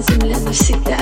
Земля навсегда.